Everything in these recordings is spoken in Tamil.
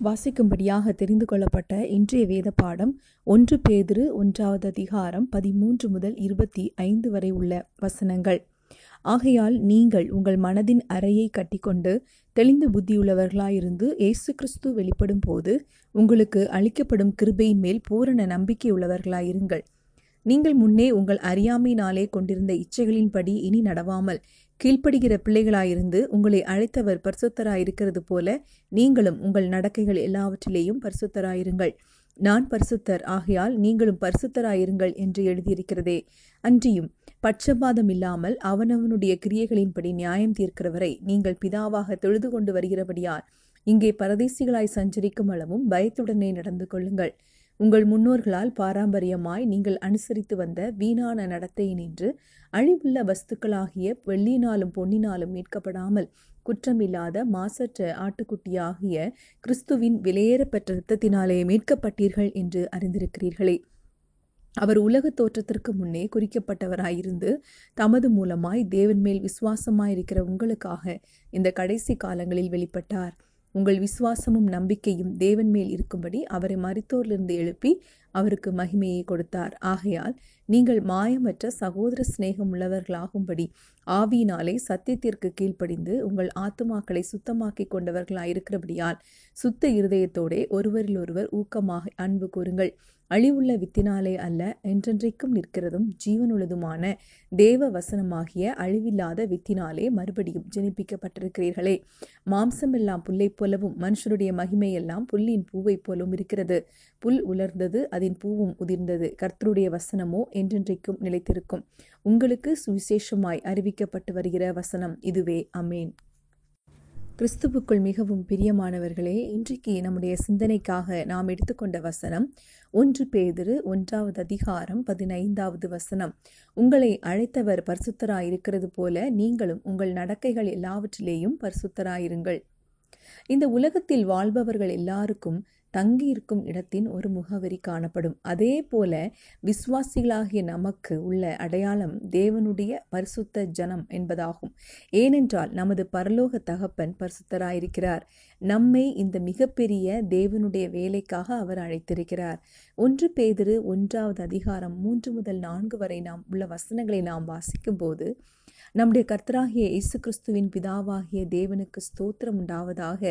வாசிக்கும்படியாக தெரிந்து கொள்ளப்பட்ட இன்றைய வேத பாடம் ஒன்று பேதிரு ஒன்றாவது அதிகாரம் பதிமூன்று முதல் இருபத்தி ஐந்து வரை உள்ள வசனங்கள். ஆகையால் நீங்கள் உங்கள் மனதின் அறையை கட்டிக்கொண்டு தெளிந்த புத்தியுள்ளவர்களாயிருந்து இயேசு கிறிஸ்து வெளிப்படும் போது உங்களுக்கு அளிக்கப்படும் கிருபையின் மேல் பூரண நம்பிக்கையுள்ளவர்களாயிருங்கள் நீங்கள் முன்னே உங்கள் அறியாமையினாலே கொண்டிருந்த இச்சைகளின்படி இனி நடவாமல் கீழ்ப்படுகிற பிள்ளைகளாயிருந்து உங்களை அழைத்தவர் பரிசுத்தராயிருக்கிறது போல நீங்களும் உங்கள் நடக்கைகள் எல்லாவற்றிலேயும் பரிசுத்தராயிருங்கள். நான் பரிசுத்தர் ஆகையால் நீங்களும் பரிசுத்தராயிருங்கள் என்று எழுதியிருக்கிறதே. அன்றியும் பட்சபாதம் இல்லாமல் அவனவனுடைய கிரியைகளின்படி நியாயம் தீர்க்கிறவரை நீங்கள் பிதாவாக தொழுது கொண்டு வருகிறபடியால் இங்கே பரதேசிகளாய் சஞ்சரிக்கும் அளவும் பயத்துடனே நடந்து கொள்ளுங்கள். உங்கள் முன்னோர்களால் பாரம்பரியமாய் நீங்கள் அனுசரித்து வந்த வீணான நடத்தையினின்று அழிவுள்ள வஸ்துக்களாகிய வெள்ளினாலும் பொன்னினாலும் மீட்கப்படாமல் குற்றமில்லாத மாசற்ற ஆட்டுக்குட்டியாகிய கிறிஸ்துவின் விலையேறப்பெற்ற இரத்தத்தினாலே மீட்கப்பட்டீர்கள் என்று அறிந்திருக்கிறீர்களே. அவர் உலக தோற்றத்திற்கு முன்னே குறிக்கப்பட்டவராயிருந்து தமது மூலமாய் தேவன் மேல் விசுவாசமாயிருக்கிற உங்களுக்காக இந்த கடைசி காலங்களில் வெளிப்பட்டார். உங்கள் விசுவாசமும் நம்பிக்கையும் தேவன் மேல் இருக்கும்படி அவரை மறித்தோரிலிருந்து எழுப்பி அவருக்கு மகிமையை கொடுத்தார். ஆகையால் நீங்கள் மாயமற்ற சகோதர சிநேகம் உள்ளவர்களாகும்படி ஆவியினாலே சத்தியத்திற்கு கீழ்ப்படிந்து உங்கள் ஆத்துமாக்களை சுத்தமாக்கி கொண்டவர்களாயிருக்கிறபடியால் சுத்த இருதயத்தோடே ஒருவரில் ஒருவர் ஊக்கமாக அன்பு கூறுங்கள். அழிவுள்ள வித்தினாலே அல்ல என்றென்றைக்கும் நிற்கிறதும் ஜீவனுள்ளதுமான தேவ வசனமாகிய அழிவில்லாத வித்தினாலே மறுபடியும் ஜெனிப்பிக்கப்பட்டிருக்கிறீர்களே. மாம்சமெல்லாம் புல்லை போலவும் மனுஷருடைய மகிமையெல்லாம் புல்லின் பூவைப் போலவும் இருக்கிறது. புல் உலர்ந்தது அதன் பூவும் உதிர்ந்தது. கர்த்தருடைய வசனமோ என்றென்றைக்கும் நிலைத்திருக்கும். உங்களுக்கு சுவிசேஷமாய் அறிவிக்கப்பட்டு வருகிற வசனம் இதுவே. அமேன் கிறிஸ்துவுக்குள் மிகவும் பிரியமானவர்களே இன்றைக்கு நம்முடைய சிந்தனைக்காக நாம் எடுத்துக்கொண்ட வசனம் ஒன்று பேதிரு ஒன்றாவது அதிகாரம் பதினைந்தாவது வசனம். உங்களை அழைத்தவர் பரிசுத்தராயிருக்கிறது போல நீங்களும் உங்கள் நடக்கைகள் எல்லாவற்றிலேயும் பரிசுத்தராயிருங்கள். இந்த உலகத்தில் வாழ்பவர்கள் எல்லாருக்கும் தங்கியிருக்கும் இடத்தின் ஒரு முகவரி காணப்படும். அதே போல விசுவாசிகளாகிய நமக்கு உள்ள அடையாளம் தேவனுடைய பரிசுத்த ஜனம் என்பதாகும். ஏனென்றால் நமது பரலோக தகப்பன் பரிசுத்தராயிருக்கிறார். நம்மை இந்த மிகப்பெரிய தேவனுடைய வேலைக்காக அவர் அழைத்திருக்கிறார். ஒன்று பேதிரு ஒன்றாவது அதிகாரம் மூன்று முதல் நான்கு வரை நாம் உள்ள வசனங்களை நாம் வாசிக்கும் போது நம்முடைய கர்த்தராகிய இயேசு கிறிஸ்துவின் பிதாவாகிய தேவனுக்கு ஸ்தோத்திரம் உண்டாவதாக.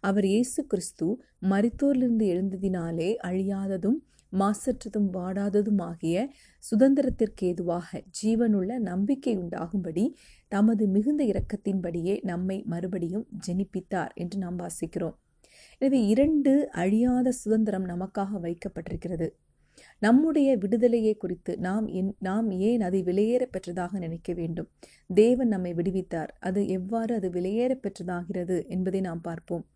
அவர் இயேசு கிறிஸ்து மரித்தோரிலிருந்து எழுந்ததினாலே அழியாததும் மாசற்றதும் வாடாததுமாகிய சுதந்திரத்திற்கு ஏதுவாக ஜீவனுள்ள நம்பிக்கை உண்டாகும்படி தமது மிகுந்த இரக்கத்தின்படியே நம்மை மறுபடியும் ஜெனிப்பித்தார் என்று நாம் வாசிக்கிறோம். எனவே இரண்டு அழியாத சுதந்திரம் நமக்காக வைக்கப்பட்டிருக்கிறது. நம்முடைய விடுதலையை குறித்து நாம் என் நாம் ஏன் அதை விலையேற பெற்றதாக நினைக்க வேண்டும்? தேவன் நம்மை விடுவித்தார். அது எவ்வாறு அது விலையேற பெற்றதாகிறது என்பதை நாம் பார்ப்போம்.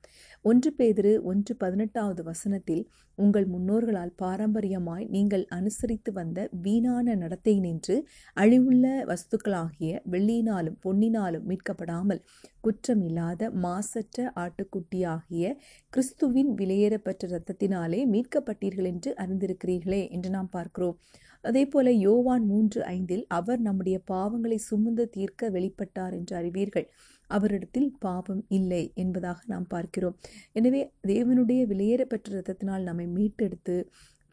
ஒன்று பேதிரு ஒன்று பதினெட்டாவது வசனத்தில் உங்கள் முன்னோர்களால் பாரம்பரியமாய் நீங்கள் அனுசரித்து வந்த வீணான நடத்தை நின்று அழிவுள்ள வஸ்துக்களாகிய வெள்ளியினாலும் பொன்னினாலும் மீட்கப்படாமல் குற்றமில்லாத மாசற்ற ஆட்டுக்குட்டியாகிய கிறிஸ்துவின் விலையேறப்பெற்ற இரத்தத்தினாலே மீட்கப்பட்டீர்கள் என்று அறிந்திருக்கிறீர்களே என்று நாம் பார்க்கிறோம். அதே போல யோவான் மூன்று ஐந்தில் அவர் நம்முடைய பாவங்களை சுமந்து தீர்க்க வெளிப்பட்டார் என்று அறிவீர்கள். அவரிடத்தில் பாவம் இல்லை என்பதாக நாம் பார்க்கிறோம். எனவே தேவனுடைய வெளியேறப்பெற்ற ரத்தத்தினால் நம்மை மீட்டெடுத்து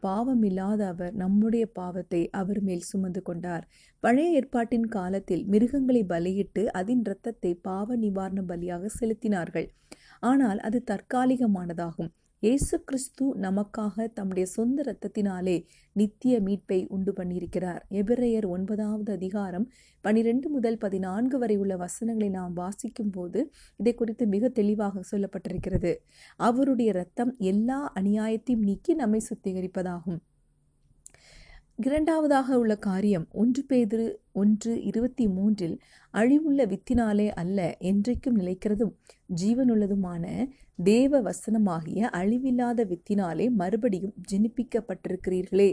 பாவம் இல்லாத அவர் நம்முடைய பாவத்தை அவர் மேல் சுமந்து கொண்டார். பழைய ஏற்பாட்டின் காலத்தில் மிருகங்களை பலியிட்டு அதன் இரத்தத்தை பாவ நிவாரண பலியாக செலுத்தினார்கள். ஆனால் அது தற்காலிகமானதாகும். இயேசு கிறிஸ்து நமக்காக தம்முடைய சொந்த இரத்தத்தினாலே நித்திய மீட்பை உண்டு பண்ணியிருக்கிறார். எபிரேயர் ஒன்பதாவது அதிகாரம் பனிரெண்டு முதல் பதினான்கு வரை உள்ள வசனங்களை நாம் வாசிக்கும் போது இதை குறித்து மிக தெளிவாக சொல்லப்பட்டிருக்கிறது. அவருடைய இரத்தம் எல்லா அநியாயத்தையும் நீக்கி நம்மை சுத்திகரிப்பதாகும். இரண்டாவதாக உள்ள காரியம் ஒன்று பேதிரு ஒன்று இருபத்தி மூன்றில் அழிவுள்ள வித்தினாலே அல்ல என்றைக்கும் நிலைக்கிறதும் ஜீவனுள்ளதுமான தேவ வசனமாகிய அழிவில்லாத வித்தினாலே மறுபடியும் ஜெனிப்பிக்கப்பட்டிருக்கிறீர்களே.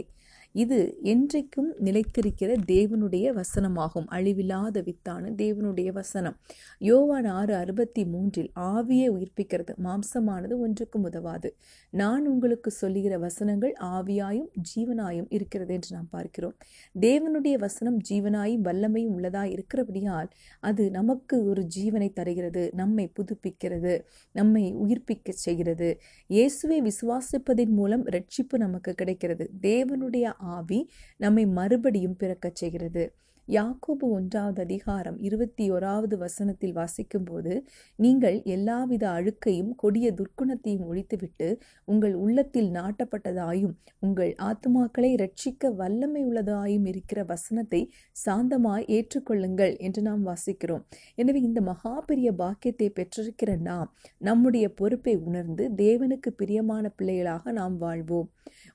இது என்றைக்கும் நிலைத்திருக்கிற தேவனுடைய வசனமாகும். அழிவில்லாத வித்தான தேவனுடைய வசனம். யோவான் ஆறு அறுபத்தி மூன்றில் ஆவியை உயிர்ப்பிக்கிறது. மாம்சமானது ஒன்றுக்கும் உதவாது. நான் உங்களுக்கு சொல்லுகிற வசனங்கள் ஆவியாயும் ஜீவனாயும் இருக்கிறது என்று நாம் பார்க்கிறோம். தேவனுடைய வசனம் ஜீவனாயும் வல்லமையும் உள்ளதாய் இருக்கிறபடியால் அது நமக்கு ஒரு ஜீவனை தருகிறது நம்மை புதுப்பிக்கிறது நம்மை உயிர்ப்பிக்க செய்கிறது. இயேசுவை விசுவாசிப்பதின் மூலம் ரட்சிப்பு நமக்கு கிடைக்கிறது. தேவனுடைய ஆவி நம்மை மறுபடியும் பிறக்கச் செய்கிறது. யாக்கோபு ஒன்றாவது அதிகாரம் இருபத்தி ஓராவது வசனத்தில் வாசிக்கும்போது நீங்கள் எல்லாவித அழுக்கையும் கொடிய துர்க்குணத்தையும் ஒழித்துவிட்டு உங்கள் உள்ளத்தில் நாட்டப்பட்டதாயும் உங்கள் ஆத்துமாக்களை ரட்சிக்க வல்லமை உள்ளதாயும் இருக்கிற வசனத்தை சாந்தமாய் ஏற்றுக்கொள்ளுங்கள் என்று நாம் வாசிக்கிறோம். எனவே இந்த மகா பெரிய பாக்கியத்தை பெற்றிருக்கிற நாம் நம்முடைய பொறுப்பை உணர்ந்து தேவனுக்கு பிரியமான பிள்ளைகளாக நாம் வாழ்வோம்.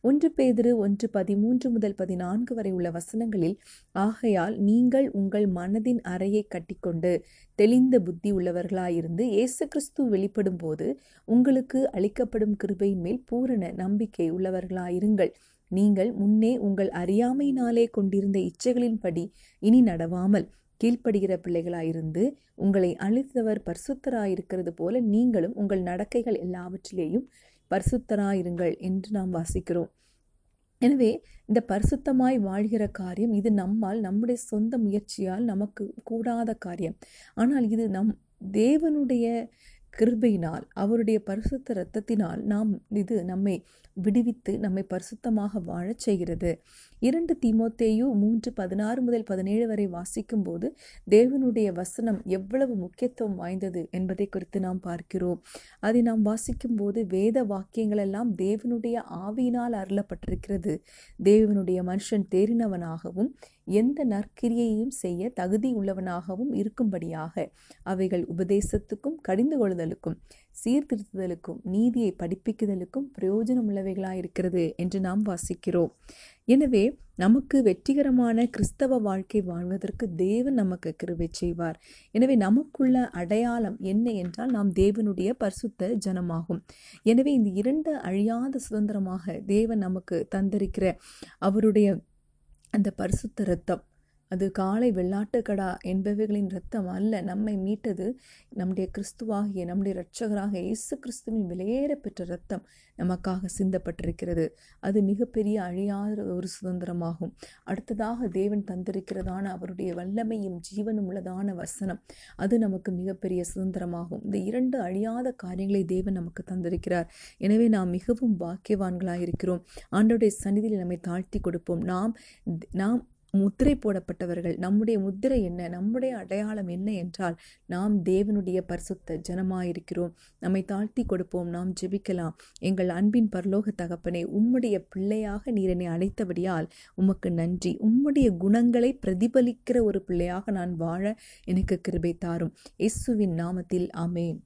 ஒன்று பேதிரு ஒன்று பதிமூன்று முதல் பதினான்கு வரை உள்ள வசனங்களில் ஆகையால் நீங்கள் உங்கள் மனதின் அறையை கட்டிக்கொண்டு தெளிந்த புத்தி உள்ளவர்களாயிருந்து இயேசு கிறிஸ்து வெளிப்படும் போது உங்களுக்கு அளிக்கப்படும் கிருபையின் மேல் பூரண நம்பிக்கை உள்ளவர்களாயிருங்கள். நீங்கள் முன்னே உங்கள் அறியாமையினாலே கொண்டிருந்த இச்சைகளின்படி இனி நடவாமல் கீழ்ப்படுகிற பிள்ளைகளாயிருந்து உங்களை அழித்தவர் பரிசுத்தராயிருக்கிறது போல நீங்களும் உங்கள் நடக்கைகள் எல்லாவற்றிலேயும் பரிசுத்தராயிருங்கள் என்று நாம் வாசிக்கிறோம். எனவே இந்த பரிசுத்தமாய் வாழ்கிற காரியம் இது நம்மால் நம்முடைய சொந்த முயற்சியால் நமக்கு கூடாத காரியம். ஆனால் இது நம் தேவனுடைய கிருபையினால் அவருடைய பரிசுத்த இரத்தத்தினால் நாம் இது நம்மை விடுவித்து நம்மை பரிசுத்தமாக வாழச் செய்கிறது. இரண்டு தீமோத்தேயு மூன்று பதினாறு முதல் பதினேழு வரை வாசிக்கும் போது தேவனுடைய வசனம் எவ்வளவு முக்கியத்துவம் வாய்ந்தது என்பதை குறித்து நாம் பார்க்கிறோம். அதை நாம் வாசிக்கும் போது வேத வாக்கியங்கள் எல்லாம் தேவனுடைய ஆவியினால் அருளப்பட்டிருக்கிறது. தேவனுடைய மனுஷன் தேறினவனாகவும் எந்த நற்கிரியையும் செய்ய தகுதி உள்ளவனாகவும் இருக்கும்படியாக அவைகள் உபதேசத்துக்கும் கடிந்து கொள்ளுதலுக்கும் சீர்திருத்துதலுக்கும் நீதியை படிப்பிக்குதலுக்கும் பிரயோஜனம் உள்ளவைகளாயிருக்கிறது என்று நாம் வாசிக்கிறோம். எனவே நமக்கு வெற்றிகரமான கிறிஸ்தவ வாழ்க்கை வாழ்வதற்கு தேவன் நமக்கு கிருவை செய்வார். எனவே நமக்குள்ள அடையாளம் என்ன என்றால் நாம் தேவனுடைய பரிசுத்த ஜனமாகும். எனவே இந்த இரண்டு அழியாத சுதந்திரமாக தேவன் நமக்கு தந்திருக்கிற அவருடைய அந்த பரிசுத்த ரத்தம். அது காலை வெள்ளாட்டுக்கடா என்பவைகளின் இரத்தம் அல்ல. நம்மை மீட்டது நம்முடைய கிறிஸ்துவாகிய நம்முடைய இரட்சகராக இயேசு கிறிஸ்துவின் விலையேற பெற்ற இரத்தம் நமக்காக சிந்தப்பட்டிருக்கிறது. அது மிகப்பெரிய அழியாத ஒரு சுதந்திரமாகும். அடுத்ததாக தேவன் தந்திருக்கிறதான அவருடைய வல்லமையும் ஜீவனும் உள்ளதான வசனம். அது நமக்கு மிகப்பெரிய சுதந்திரமாகும். இந்த இரண்டு அழியாத காரியங்களை தேவன் நமக்கு தந்திருக்கிறார். எனவே நாம் மிகவும் பாக்கியவான்களாக இருக்கிறோம் ஆண்டோடைய சந்நிதியில் நம்மை தாழ்த்தி கொடுப்போம். நாம் நாம் முத்திரை போடப்பட்டவர்கள் நம்முடைய முத்திரை என்ன நம்முடைய அடையாளம் என்ன என்றால் நாம் தேவனுடைய பரிசுத்த ஜனமாயிருக்கிறோம். நம்மை தாழ்த்தி கொடுப்போம் நாம் ஜெபிக்கலாம். எங்கள் அன்பின் பரலோக தகப்பனே உம்முடைய பிள்ளையாக நீர் என்னை அழைத்தபடியால் உமக்கு நன்றி. உம்முடைய குணங்களை பிரதிபலிக்கிற ஒரு பிள்ளையாக நான் வாழ எனக்கு கிருபை தாரும். இயேசுவின் நாமத்தில் அமேன்